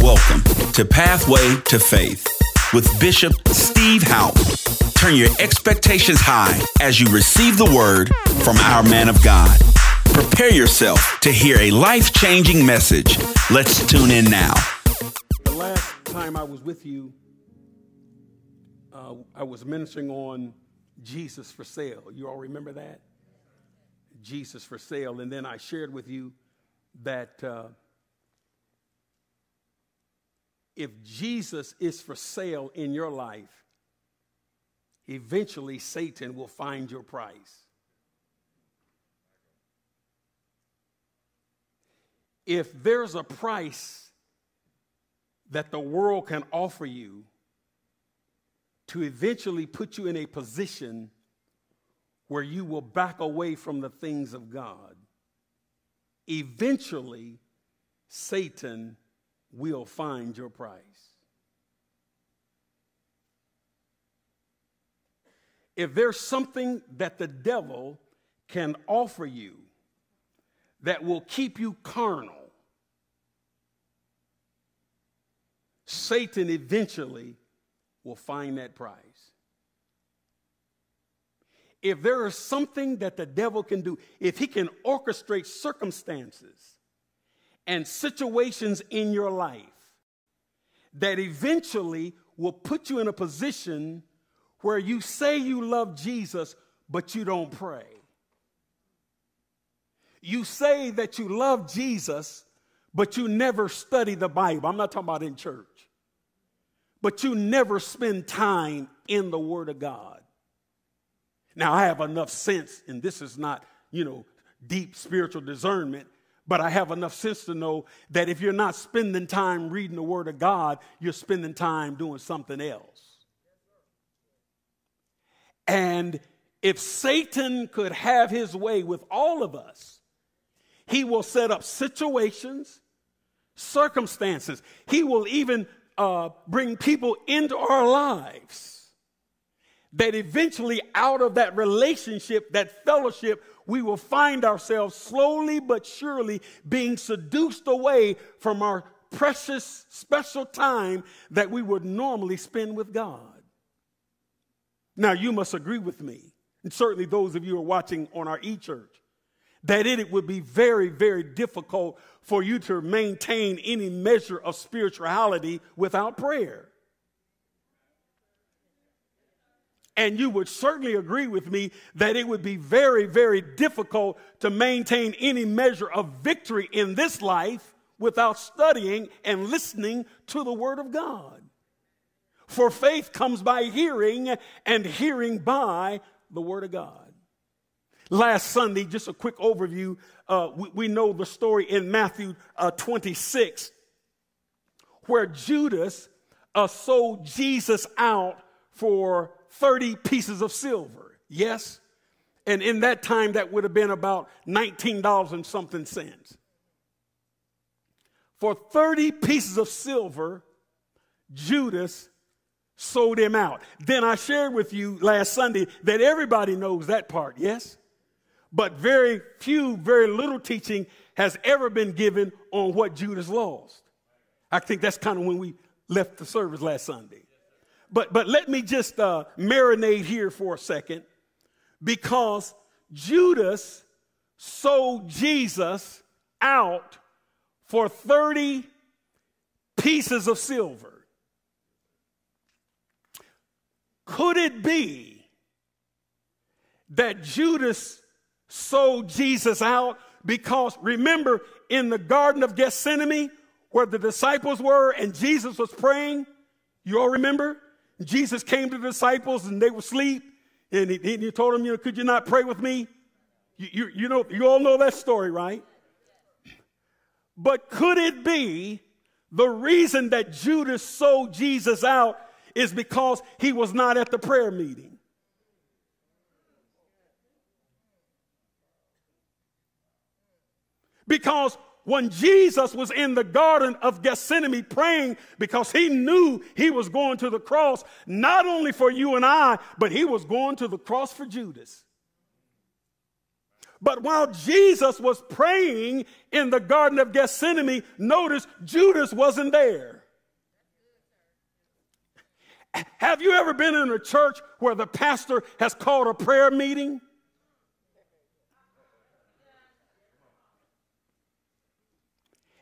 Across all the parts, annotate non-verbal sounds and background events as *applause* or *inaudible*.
Welcome to Pathway to Faith with Bishop Steve Houpe. Turn your expectations high as you receive the word from our man of God. Prepare yourself to hear a life changing message. Let's tune in now. The last time I was with you, uh, I was ministering on Jesus for sale. You all remember that? Jesus for sale. And then I shared with you that uh, if Jesus is for sale in your life, eventually Satan will find your price. If there's a price that the world can offer you to eventually put you in a position where you will back away from the things of God, eventually Satan will find your price. If there's something that the devil can offer you that will keep you carnal, Satan eventually will find that prize. If there is something that the devil can do, if he can orchestrate circumstances and situations in your life that eventually will put you in a position where you say you love Jesus, but you don't pray. You say that you love Jesus, but you never study the Bible. I'm not talking about in church. But you never spend time in the Word of God. Now, I have enough sense, and this is not, you know, deep spiritual discernment but I have enough sense to know that if you're not spending time reading the Word of God, you're spending time doing something else. And if Satan could have his way with all of us, he will set up situations, circumstances. He will even uh, bring people into our lives that eventually, out of that relationship, that fellowship, we will find ourselves slowly but surely being seduced away from our precious, special time that we would normally spend with God. Now, you must agree with me, and certainly those of you who are watching on our e church, that it would be very, very difficult for you to maintain any measure of spirituality without prayer. And you would certainly agree with me that it would be very, very difficult to maintain any measure of victory in this life without studying and listening to the Word of God. For faith comes by hearing, and hearing by the Word of God. Last Sunday, just a quick overview, uh, we, we, know the story in Matthew uh, 26 where Judas uh, sold Jesus out for 30 pieces of silver. Yes? And in that time, that would have been about $19 and something cents. For 30 pieces of silver, Judas sold him out. Then I shared with you last Sunday that everybody knows that part, yes? But very few, very little teaching has ever been given on what Judas lost. I think that's kind of when we left the service last Sunday. But, but let me just uh, marinate here for a second because Judas sold Jesus out for 30 pieces of silver. Could it be that Judas sold Jesus out because remember in the Garden of Gethsemane where the disciples were and Jesus was praying? You all remember? Jesus came to the disciples and they were asleep, and he, he told them, you know, could you not pray with me? You, you, you know, you all know that story, right? But could it be the reason that Judas sold Jesus out is because he was not at the prayer meeting? Because when Jesus was in the Garden of Gethsemane praying because he knew he was going to the cross, not only for you and I, but he was going to the cross for Judas. But while Jesus was praying in the Garden of Gethsemane, notice Judas wasn't there. Have you ever been in a church where the pastor has called a prayer meeting?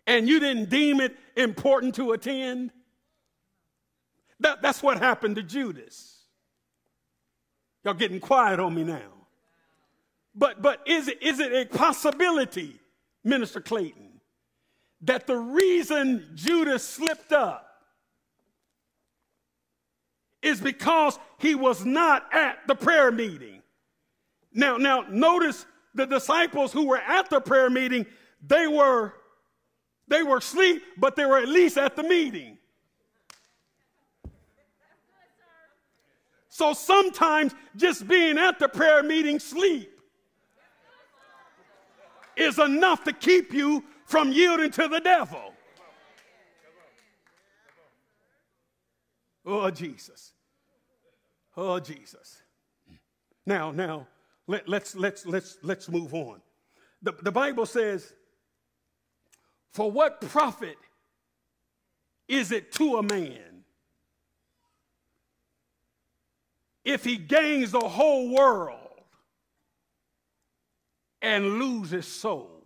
And you didn't deem it important to attend? That, that's what happened to Judas. Y'all getting quiet on me now. But, but is, it, is it a possibility, Minister Clayton, that the reason Judas slipped up is because he was not at the prayer meeting? Now, now notice the disciples who were at the prayer meeting, they were they were asleep, but they were at least at the meeting. So sometimes just being at the prayer meeting sleep is enough to keep you from yielding to the devil. Oh, Jesus. Oh, Jesus. Now, now, let, let's, let's, let's, let's move on. The, the Bible says, For what profit is it to a man if he gains the whole world and loses soul?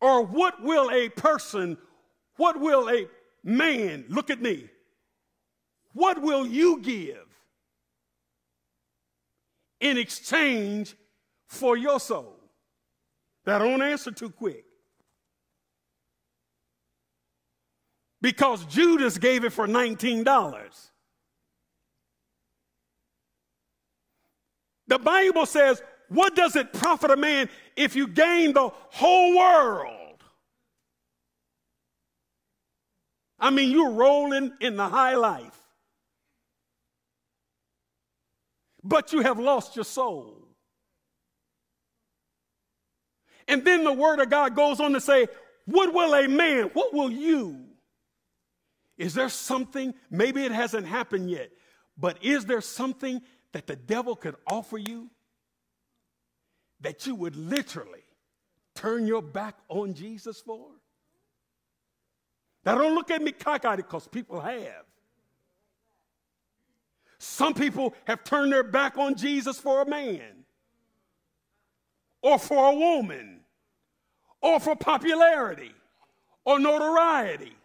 Or what will a person, what will a man, look at me, what will you give in exchange for your soul? That don't answer too quick. Because Judas gave it for $19. The Bible says, What does it profit a man if you gain the whole world? I mean, you're rolling in the high life, but you have lost your soul. And then the word of God goes on to say, What will a man, what will you? Is there something, maybe it hasn't happened yet, but is there something that the devil could offer you that you would literally turn your back on Jesus for? Now, don't look at me cockeyed because people have. Some people have turned their back on Jesus for a man, or for a woman, or for popularity, or notoriety,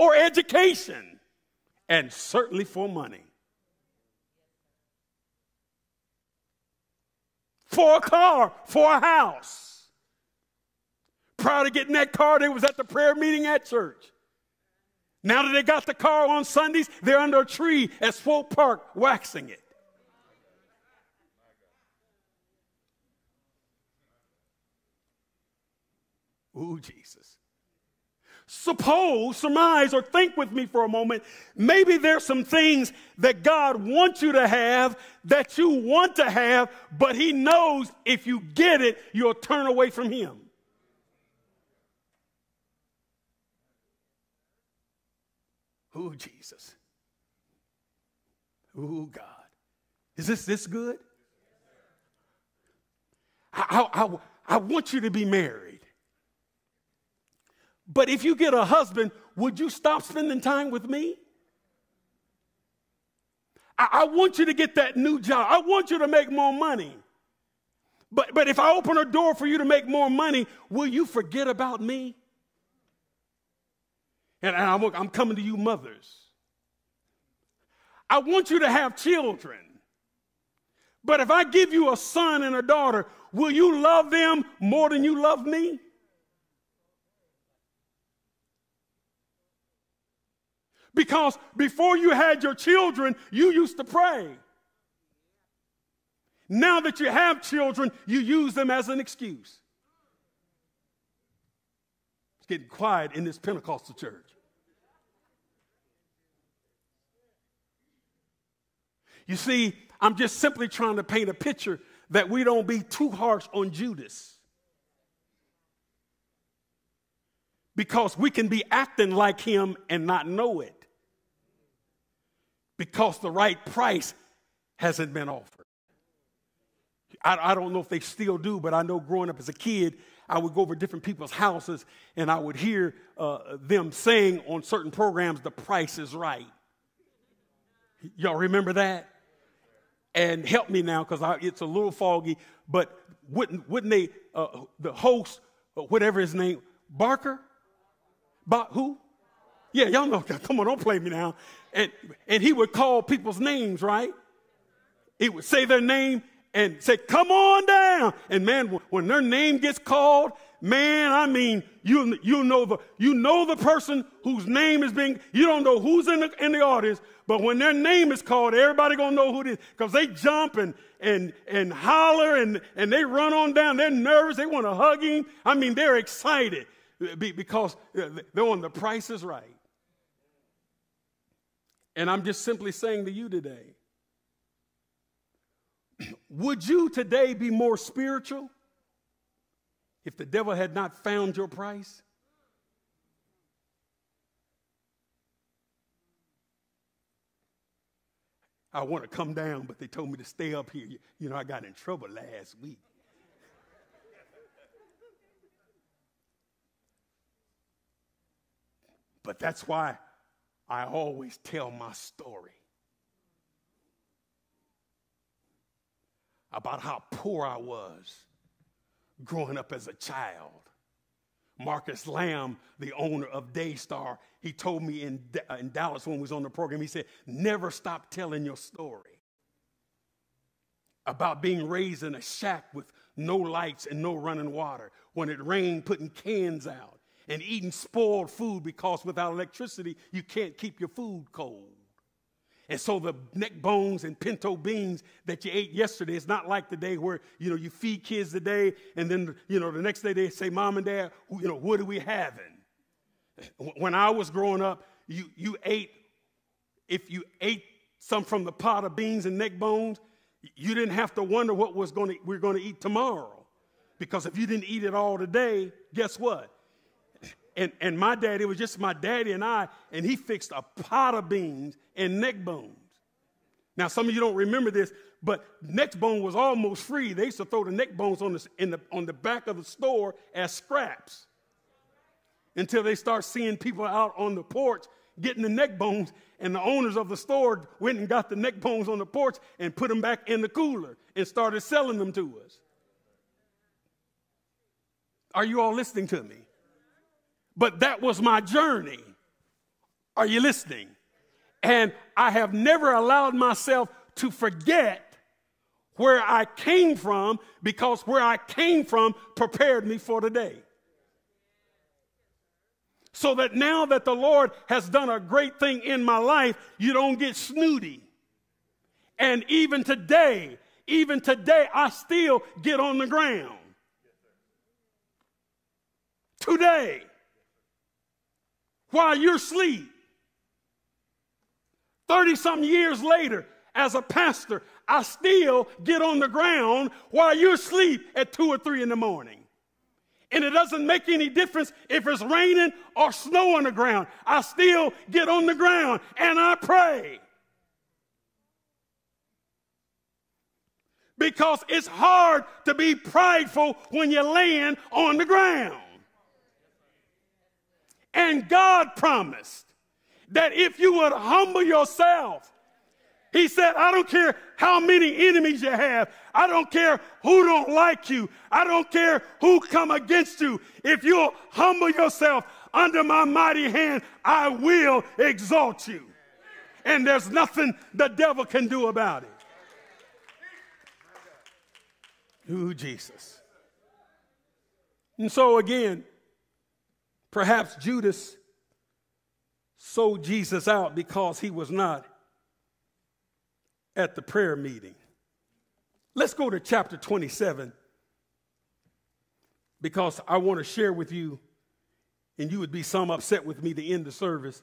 or education, and certainly for money. for a car, for a house. Prior to getting that car, they was at the prayer meeting at church. Now that they got the car on Sundays, they're under a tree at Swope Park waxing it. Ooh, Jesus. Suppose, surmise, or think with me for a moment. Maybe there's some things that God wants you to have that you want to have, but He knows if you get it, you'll turn away from Him. Ooh, Jesus. Ooh, God. Is this this good? I, I, I want you to be married. But if you get a husband, would you stop spending time with me? I, I, want you to get that new job. I want you to make more money. But, but if I open a door for you to make more money, will you forget about me? And I'm, I'm coming to you, mothers. I want you to have children. But if I give you a son and a daughter, will you love them more than you love me? Because before you had your children, you used to pray. Now that you have children, you use them as an excuse. It's getting quiet in this Pentecostal church. You see, I'm just simply trying to paint a picture that we don't be too harsh on Judas. Because we can be acting like him and not know it because the right price hasn't been offered. I, I don't know if they still do, but I know growing up as a kid, I would go over different people's houses and I would hear uh, them saying on certain programs, the price is right. Y'all remember that? And help me now because it's a little foggy, but wouldn't, wouldn't they, uh, the host, uh, whatever his name, Barker? Ba- who? Yeah, y'all know. Come on, don't play me now. And, and he would call people's names, right? He would say their name and say, come on down. And man, when their name gets called, man, I mean, you, you know the, you know the person whose name is being, you don't know who's in the, in the audience, but when their name is called, everybody gonna know who it is. Cause they jump and, and, and holler and, and they run on down. They're nervous. They want to hug him. I mean, they're excited because uh, they're on the price is right. And I'm just simply saying to you today, *clears throat* would you today be more spiritual if the devil had not found your price? I want to come down, but they told me to stay up here. You know, I got in trouble last week. *laughs* But that's why I always tell my story. about how poor I was growing up as a child. Marcus Lamb, the owner of Daystar, he told me in, in Dallas when we was on the program, he said, never stop telling your story about being raised in a shack with no lights and no running water. When it rained, putting cans out and eating spoiled food because without electricity, you can't keep your food cold. And so the neck bones and pinto beans that you ate yesterday, it's not like the day where, you know, you feed kids today and then, you know, the next day they say, Mom and Dad, you know, what are we having? When I was growing up, you, you ate, if you ate some from the pot of beans and neck bones, you didn't have to wonder what was going to, we're going to eat tomorrow. Because if you didn't eat it all today, guess what? And, and my daddy, was just my daddy and I, and he fixed a pot of beans and neck bones. Now, some of you don't remember this, but neck bone was almost free. They used to throw the neck bones on the, the, on the back of the store as scraps until they start seeing people out on the porch getting the neck bones, and the owners of the store went and got the neck bones on the porch and put them back in the cooler and started selling them to us. Are you all listening to me? But that was my journey. Are you listening? And I have never allowed myself to forget where I came from because where I came from prepared me for today. So that now that the Lord has done a great thing in my life, you don't get snooty. And even today, even today, I still get on the ground. Today while you're asleep. 30 something years later, as a pastor, I still get on the ground while you're asleep at two or three in the morning. And it doesn't make any difference if it's raining or snow on the ground. I still get on the ground and I pray. Because it's hard to be prideful when you're laying on the ground. And God promised that if you would humble yourself, He said, I don't care how many enemies you have. I don't care who don't like you. I don't care who come against you. If you'll humble yourself under my mighty hand, I will exalt you. And there's nothing the devil can do about it. Ooh, Jesus. And so again, Perhaps Judas sold Jesus out because he was not at the prayer meeting. Let's go to chapter 27 because I want to share with you, and you would be some upset with me to end the service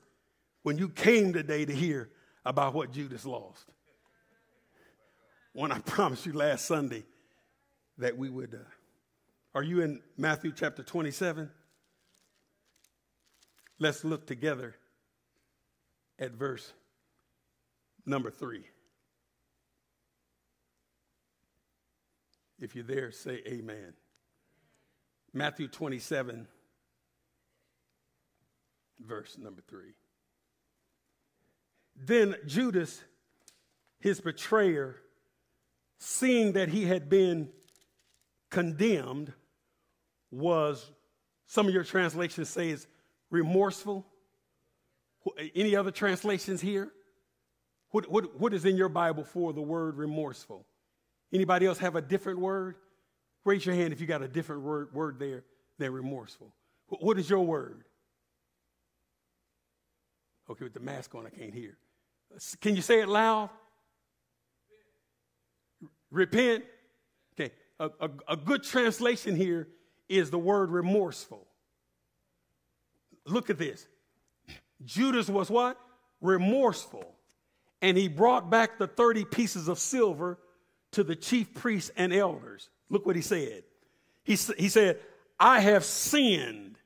when you came today to hear about what Judas lost. When I promised you last Sunday that we would. Uh, are you in Matthew chapter 27? Let's look together at verse number three. If you're there, say amen. Matthew 27, verse number 3. Then Judas, his betrayer, seeing that he had been condemned, was, some of your translations say is remorseful. Any other translations here? What, what, what is in your Bible for the word remorseful? Anybody else have a different word? Raise your hand if you got a different word, word there than remorseful. What is your word? Okay, with the mask on, I can't hear. Can you say it loud? Repent. Okay, a, a, a good translation here is the word remorseful. Look at this. Judas was what? Remorseful. And he brought back the 30 pieces of silver to the chief priests and elders. Look what he said. He, he said, I have sinned.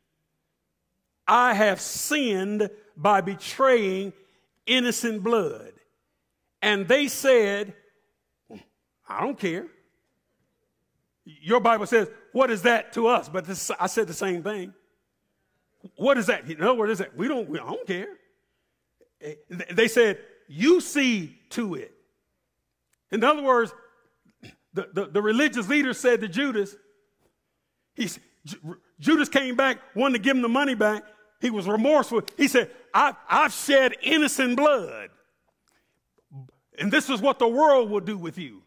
I have sinned by betraying innocent blood. And they said, I don't care. Your Bible says, What is that to us? But this, I said the same thing. What is that? In other words, that we don't, we, I don't care. Eh, they said, You see to it. In other words, the, the, the religious leader said to Judas, he's, Judas came back, wanted to give him the money back. He was remorseful. He said, I, I've shed innocent blood. And this is what the world will do with you.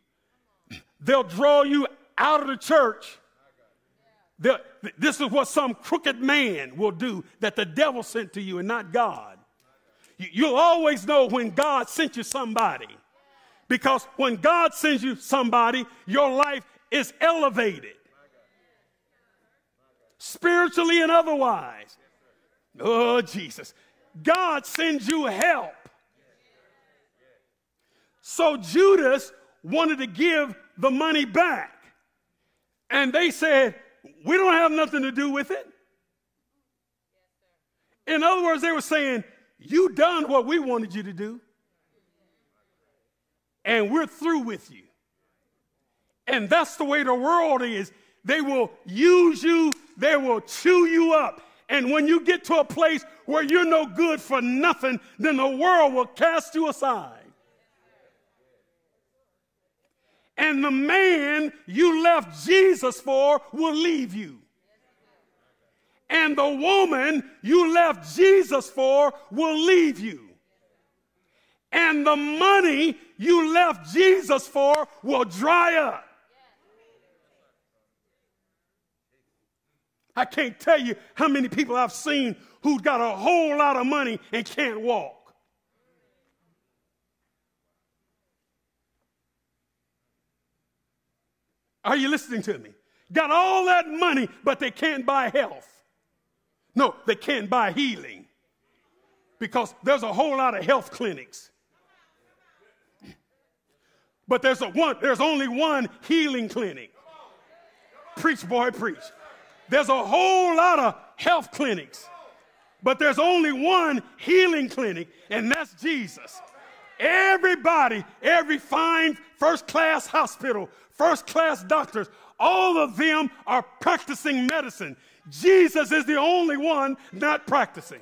They'll draw you out of the church. They'll, this is what some crooked man will do that the devil sent to you and not God. You'll always know when God sent you somebody. Because when God sends you somebody, your life is elevated. Spiritually and otherwise. Oh, Jesus. God sends you help. So Judas wanted to give the money back. And they said, We don't have nothing to do with it. In other words, they were saying, You done what we wanted you to do and we're through with you. And that's the way the world is. They will use you, they will chew you up. And when you get to a place where you're no good for nothing, then the world will cast you aside. And the man you left Jesus for will leave you. And the woman you left Jesus for will leave you and the money you left Jesus for will dry up. I can't tell you how many people I've seen who've got a whole lot of money and can't walk. Are you listening to me? Got all that money, but they can't buy health. No, they can't buy healing because there's a whole lot of health clinics. But there's a one, there's only one healing clinic. Preach, boy, preach. There's a whole lot of health clinics, but there's only one healing clinic, and that's Jesus. Everybody, every fine first class hospital, first class doctors, all of them are practicing medicine. Jesus is the only one not practicing.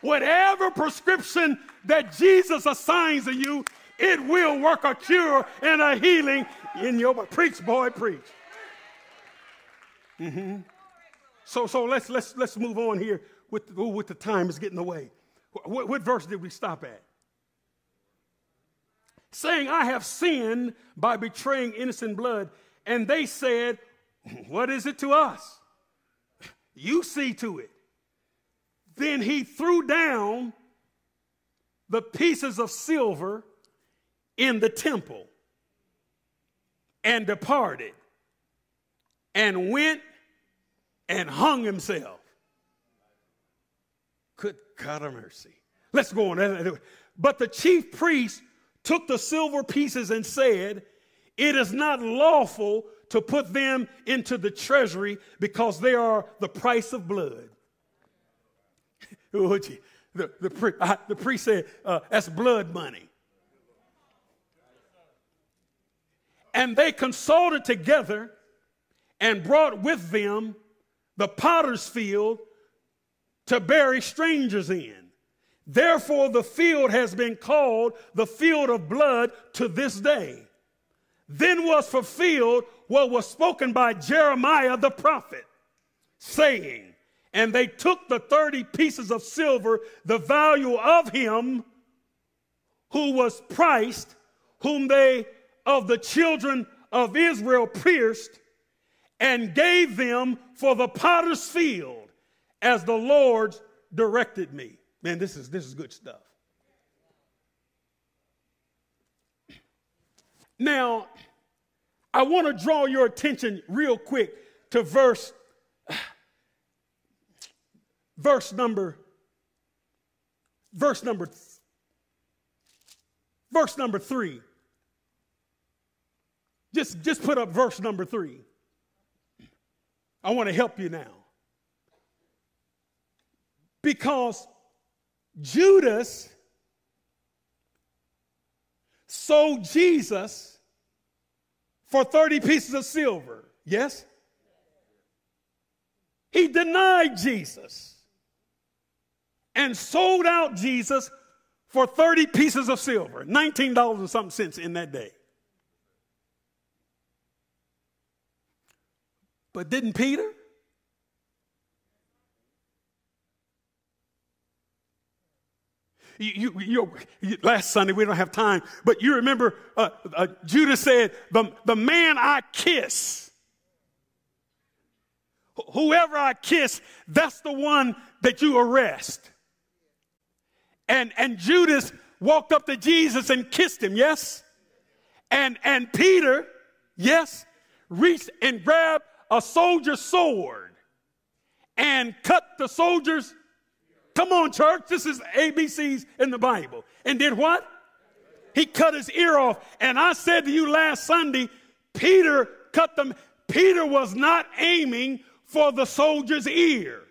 Whatever prescription that Jesus assigns to you, it will work a cure and a healing in your preach, boy, preach. Mm-hmm. So, so let's let's let's move on here with with the time is getting away. What, what verse did we stop at? Saying, "I have sinned by betraying innocent blood," and they said, "What is it to us? You see to it." Then he threw down the pieces of silver in the temple and departed and went and hung himself. God of mercy. Let's go on. But the chief priest took the silver pieces and said, It is not lawful to put them into the treasury because they are the price of blood. *laughs* the, the, the priest said, uh, That's blood money. And they consulted together and brought with them the potter's field to bury strangers in. Therefore, the field has been called the field of blood to this day. Then was fulfilled what was spoken by Jeremiah the prophet, saying, And they took the 30 pieces of silver, the value of him who was priced, whom they of the children of Israel pierced, and gave them for the potter's field as the Lord directed me. Man, this is this is good stuff. Now, I want to draw your attention real quick to verse verse number verse number verse number 3. Just just put up verse number 3. I want to help you now. Because Judas sold Jesus for 30 pieces of silver. Yes? He denied Jesus and sold out Jesus for 30 pieces of silver, $19 and something cents in that day. But didn't Peter? You, you, you, last Sunday, we don't have time, but you remember uh, uh, Judas said, the, the man I kiss, whoever I kiss, that's the one that you arrest. And, and Judas walked up to Jesus and kissed him, yes? And, and Peter, yes, reached and grabbed a soldier's sword and cut the soldier's Come on, church. This is ABCs in the Bible. And did what? He cut his ear off. And I said to you last Sunday, Peter cut them. Peter was not aiming for the soldier's ear.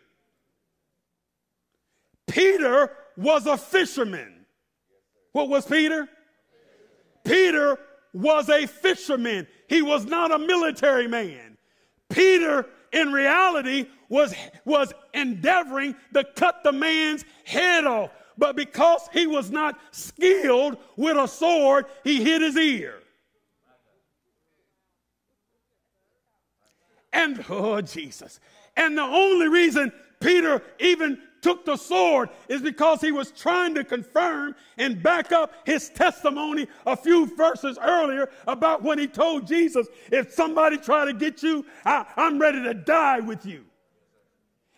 Peter was a fisherman. What was Peter? Peter was a fisherman. He was not a military man. Peter in reality was, was endeavoring to cut the man's head off. But because he was not skilled with a sword, he hit his ear. And, oh, Jesus. And the only reason Peter even took the sword is because he was trying to confirm and back up his testimony a few verses earlier about when he told Jesus, if somebody try to get you, I, I'm ready to die with you.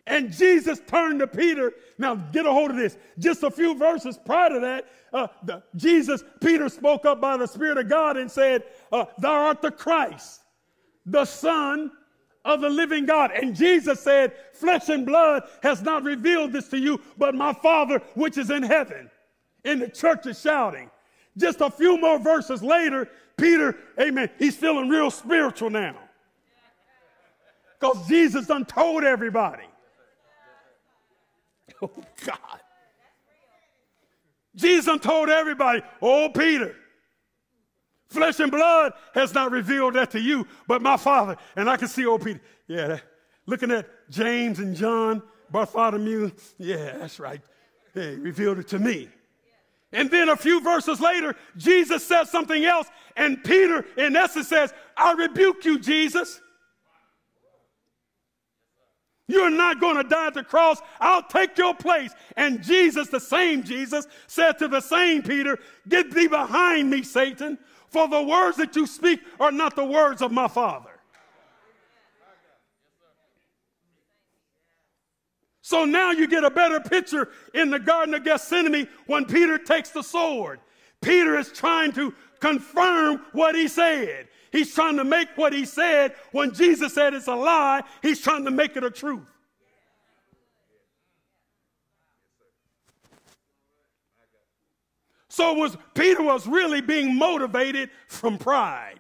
And Jesus turned to Peter. Now, get a hold of this. Just a few verses prior to that, uh, the, Jesus, Peter spoke up by the Spirit of God and said, uh, Thou art the Christ, the Son of the living God. And Jesus said, Flesh and blood has not revealed this to you, but my Father which is in heaven. And the church is shouting. Just a few more verses later, Peter, amen, he's feeling real spiritual now. Because Jesus done told everybody. *laughs* Oh, God. Jesus done told everybody, oh, Peter, Flesh and blood has not revealed that to you, but my Father. And I can see old Peter. Yeah, looking at James and John, Bartholomew. Yeah, that's right. He revealed it to me. And then a few verses later, Jesus says something else, and Peter, in essence, says, I rebuke you, Jesus. You're not going to die at the cross. I'll take your place. And Jesus, the same Jesus, said to the same Peter, Get thee behind me, Satan, for the words that you speak are not the words of my Father. So now you get a better picture in the Garden of Gethsemane when Peter takes the sword. Peter is trying to confirm what he said. He's trying to make what he said when Jesus said it's a lie, he's trying to make it a truth. So was Peter was really being motivated from pride.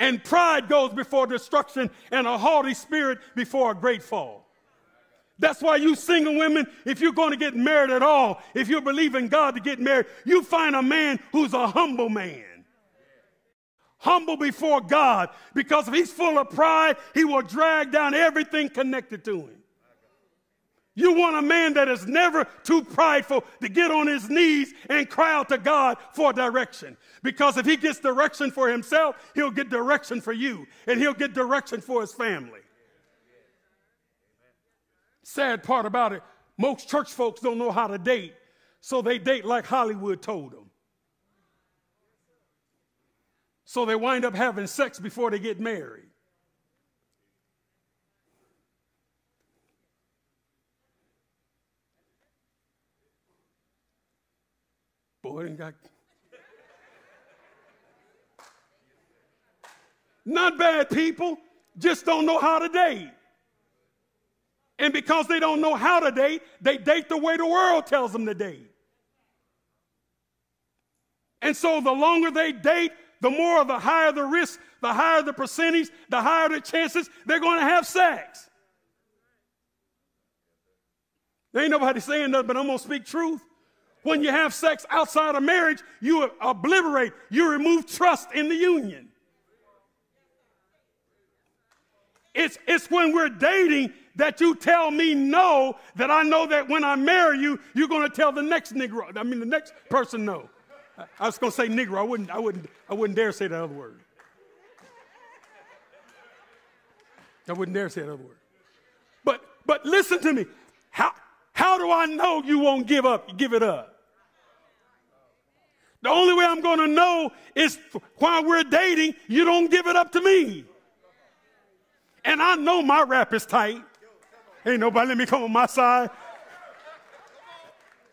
And pride goes before destruction and a haughty spirit before a great fall. That's why you single women, if you're going to get married at all, if you believe in God to get married, you find a man who's a humble man. humble before God because if he's full of pride, he will drag down everything connected to him. You want a man that is never too prideful to get on his knees and cry out to God for direction. Because if he gets direction for himself, he'll get direction for you and he'll get direction for his family. Sad part about it, most church folks don't know how to date, so they date like Hollywood told them. So they wind up having sex before they get married. Not bad people, just don't know how to date. And because they don't know how to date, they date the way the world tells them to date. And so the longer they date, the more, the higher the risk, the higher the percentage, the higher the chances they're going to have sex. There ain't nobody saying nothing, but I'm going to speak truth. When you have sex outside of marriage, you obliterate, you remove trust in the union. It's, it's when we're dating that you tell me no, that I know that when I marry you, you're going to tell the next Negro, I mean, the next person no. I was going to say Negro. I wouldn't, I, wouldn't, I wouldn't dare say that other word. I wouldn't dare say that other word. But, but listen to me. How, how do I know you won't give up, give it up? The only way I'm going to know is while we're dating, you don't give it up to me. And I know my rap is tight. Ain't nobody let me come on my side.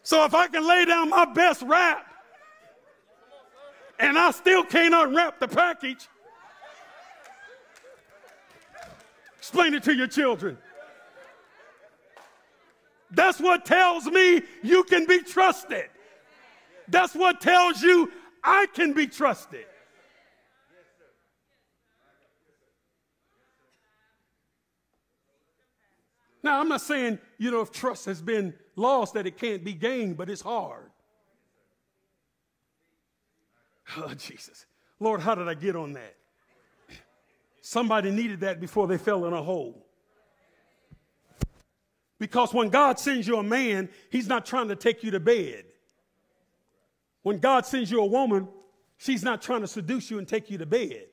So if I can lay down my best rap and I still can't unwrap the package, explain it to your children. That's what tells me you can be trusted. That's what tells you I can be trusted. Now, I'm not saying, you know, if trust has been lost that it can't be gained, but it's hard. Oh, Jesus. Lord, how did I get on that? Somebody needed that before they fell in a hole. Because when God sends you a man, he's not trying to take you to bed. When God sends you a woman, she's not trying to seduce you and take you to bed.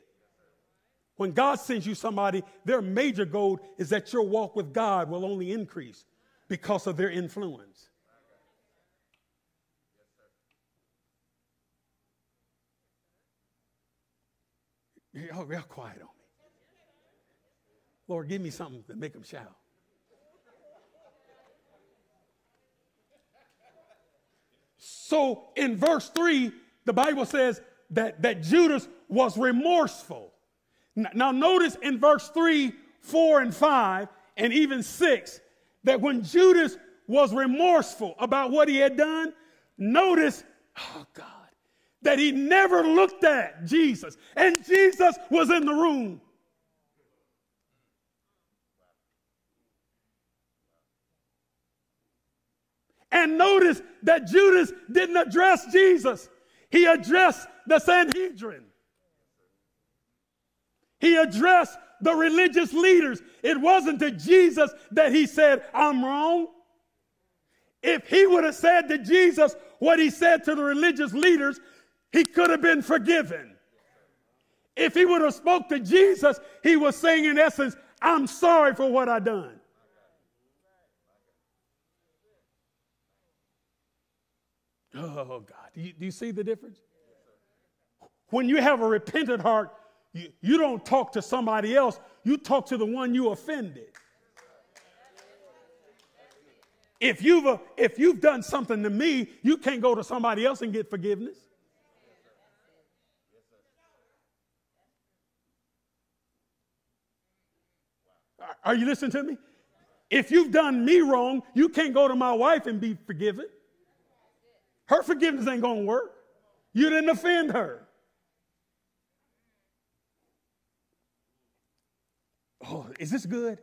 When God sends you somebody, their major goal is that your walk with God will only increase because of their influence. Y'all real quiet on me. Lord, give me something to make them shout. So in verse 3, the Bible says that, that Judas was remorseful. Now, notice in verse 3, 4, and 5, and even 6, that when Judas was remorseful about what he had done, notice, oh God, that he never looked at Jesus, and Jesus was in the room. And notice that Judas didn't address Jesus, he addressed the Sanhedrin. He addressed the religious leaders. It wasn't to Jesus that he said, I'm wrong. If he would have said to Jesus what he said to the religious leaders, he could have been forgiven. If he would have spoke to Jesus, he was saying in essence, I'm sorry for what I done. Oh God, do you, do you see the difference? When you have a repentant heart, you, you don't talk to somebody else, you talk to the one you offended. If you've, if you've done something to me, you can't go to somebody else and get forgiveness. Are you listening to me? If you've done me wrong, you can't go to my wife and be forgiven. Her forgiveness ain't going to work. You didn't offend her. Oh, is this good?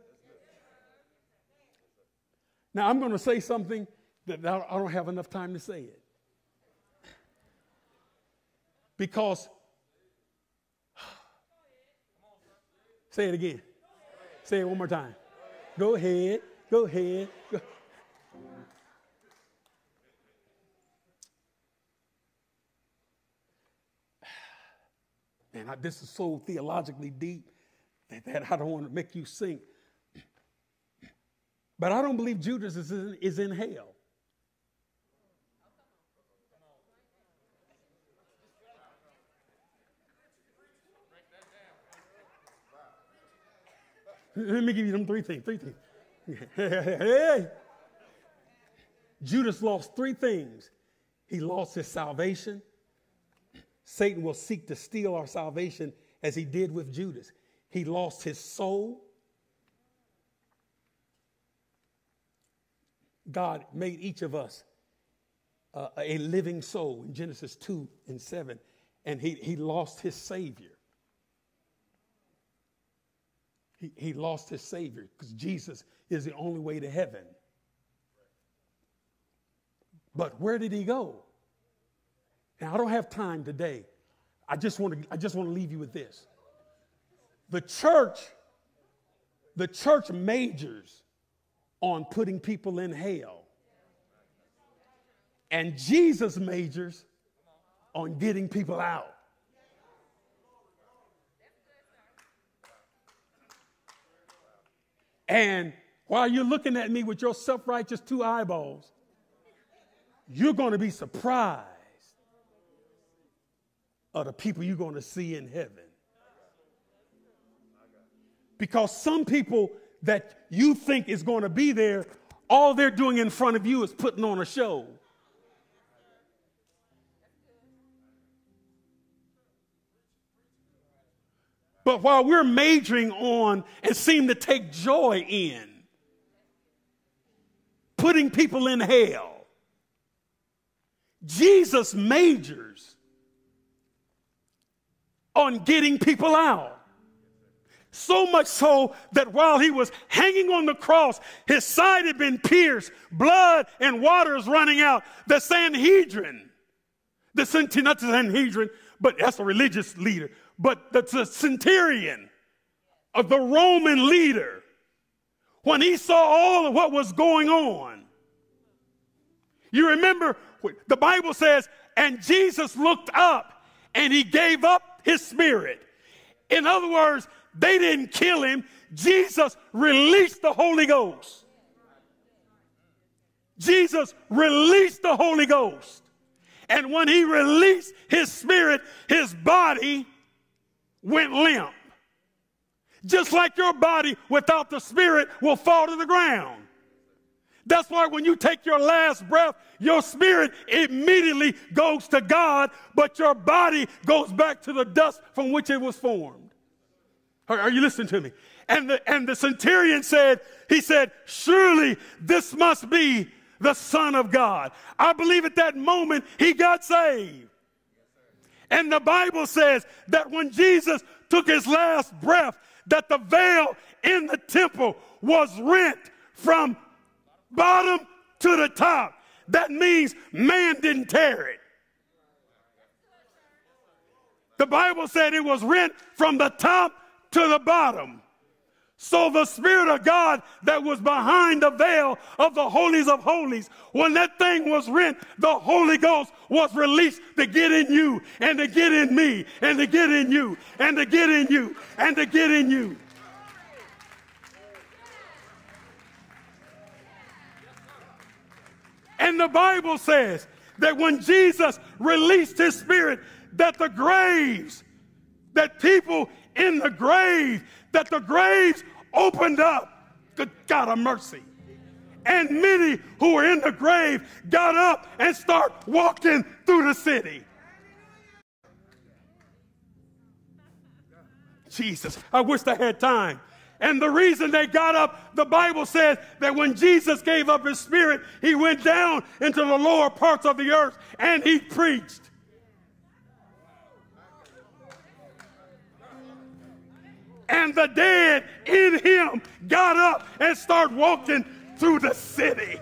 Now, I'm going to say something that I don't have enough time to say it. Because, *sighs* Say it again. Say it one more time. Go ahead. Go ahead. Go. I, this is so theologically deep that, that I don't want to make you sink. But I don't believe Judas is in, is in hell. Let me give you them three things. Three things. hey. Judas lost three things. He lost his salvation. Satan will seek to steal our salvation as he did with Judas. He lost his soul. God made each of us uh, a living soul in Genesis 2 and 7, and he, he lost his Savior. He, he lost his Savior because Jesus is the only way to heaven. But where did he go? Now, I don't have time today. I just want to, I just want to leave you with this. The church, the church majors on putting people in hell. And Jesus majors on getting people out. And while you're looking at me with your self righteous two eyeballs, you're going to be surprised of the people you're going to see in heaven. Because some people that you think is going to be there, all they're doing in front of you is putting on a show. But while we're majoring on and seem to take joy in putting people in hell, Jesus majors on getting people out. So much so that while he was hanging on the cross, his side had been pierced, blood and water is running out. The Sanhedrin, the not the Sanhedrin, but that's a religious leader but the centurion of the Roman leader, when he saw all of what was going on, you remember the Bible says, and Jesus looked up and he gave up his spirit. In other words, they didn't kill him. Jesus released the Holy Ghost. Jesus released the Holy Ghost. And when he released his spirit, his body went limp. Just like your body without the spirit will fall to the ground. That's why when you take your last breath, your spirit immediately goes to God, but your body goes back to the dust from which it was formed. Are, you listening to me? And the, and the centurion said, he said, surely this must be the son of God. I believe at that moment he got saved. And the Bible says that when Jesus took his last breath, that the veil in the temple was rent from bottom to the top. That means man didn't tear it. The Bible said it was rent from the top to the bottom. So the Spirit of God that was behind the veil of the holies of holies, when that thing was rent, the Holy Ghost was released to get in you and to get in me and to get in you and to get in you and to get in you. And the Bible says that when Jesus released his spirit, that the graves, that people in the grave, that the graves opened up. Good God of mercy. And many who were in the grave got up and start walking through the city. Jesus, I wish I had time. And the reason they got up, the Bible says that when Jesus gave up his spirit, he went down into the lower parts of the earth and he preached. and the dead in him got up and started walking through the city.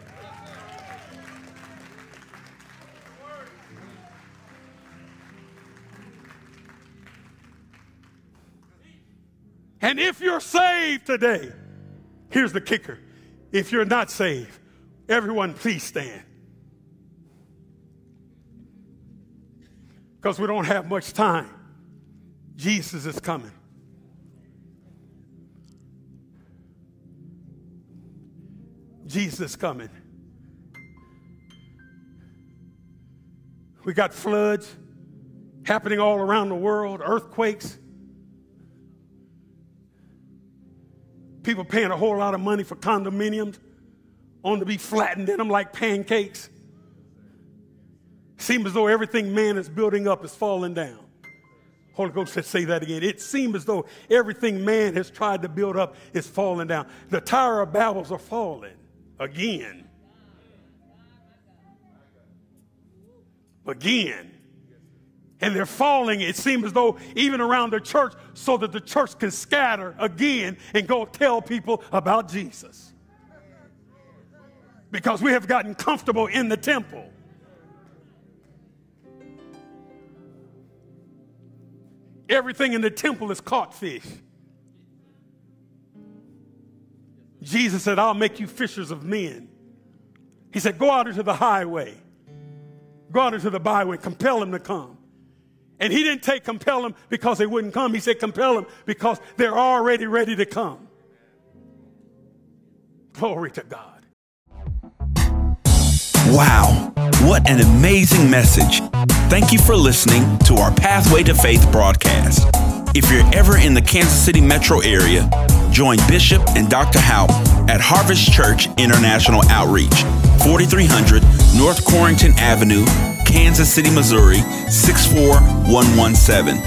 And if you're saved today, here's the kicker. If you're not saved, everyone please stand. Because we don't have much time. Jesus is coming. Jesus coming. We got floods happening all around the world, earthquakes. People paying a whole lot of money for condominiums on to be flattened in them like pancakes. Seems as though everything man is building up is falling down. Holy Ghost said, say that again. It seems as though everything man has tried to build up is falling down. The Tower of Babels are falling again. Again. And they're falling, it seems as though, even around the church, so that the church can scatter again and go tell people about Jesus. Because we have gotten comfortable in the temple. Everything in the temple is caught fish. Jesus said, I'll make you fishers of men. He said, Go out into the highway, go out into the byway, compel them to come. And he didn't take compel them because they wouldn't come. He said, compel them because they're already ready to come. Glory to God. Wow, what an amazing message. Thank you for listening to our Pathway to Faith broadcast. If you're ever in the Kansas City metro area, join Bishop and Dr. Houpe at Harvest Church International Outreach, 4300 North Corrington Avenue, Kansas City, Missouri 64117.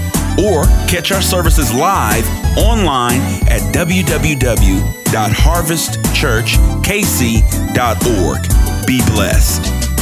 Or catch our services live online at www.harvestchurchkc.org. Be blessed.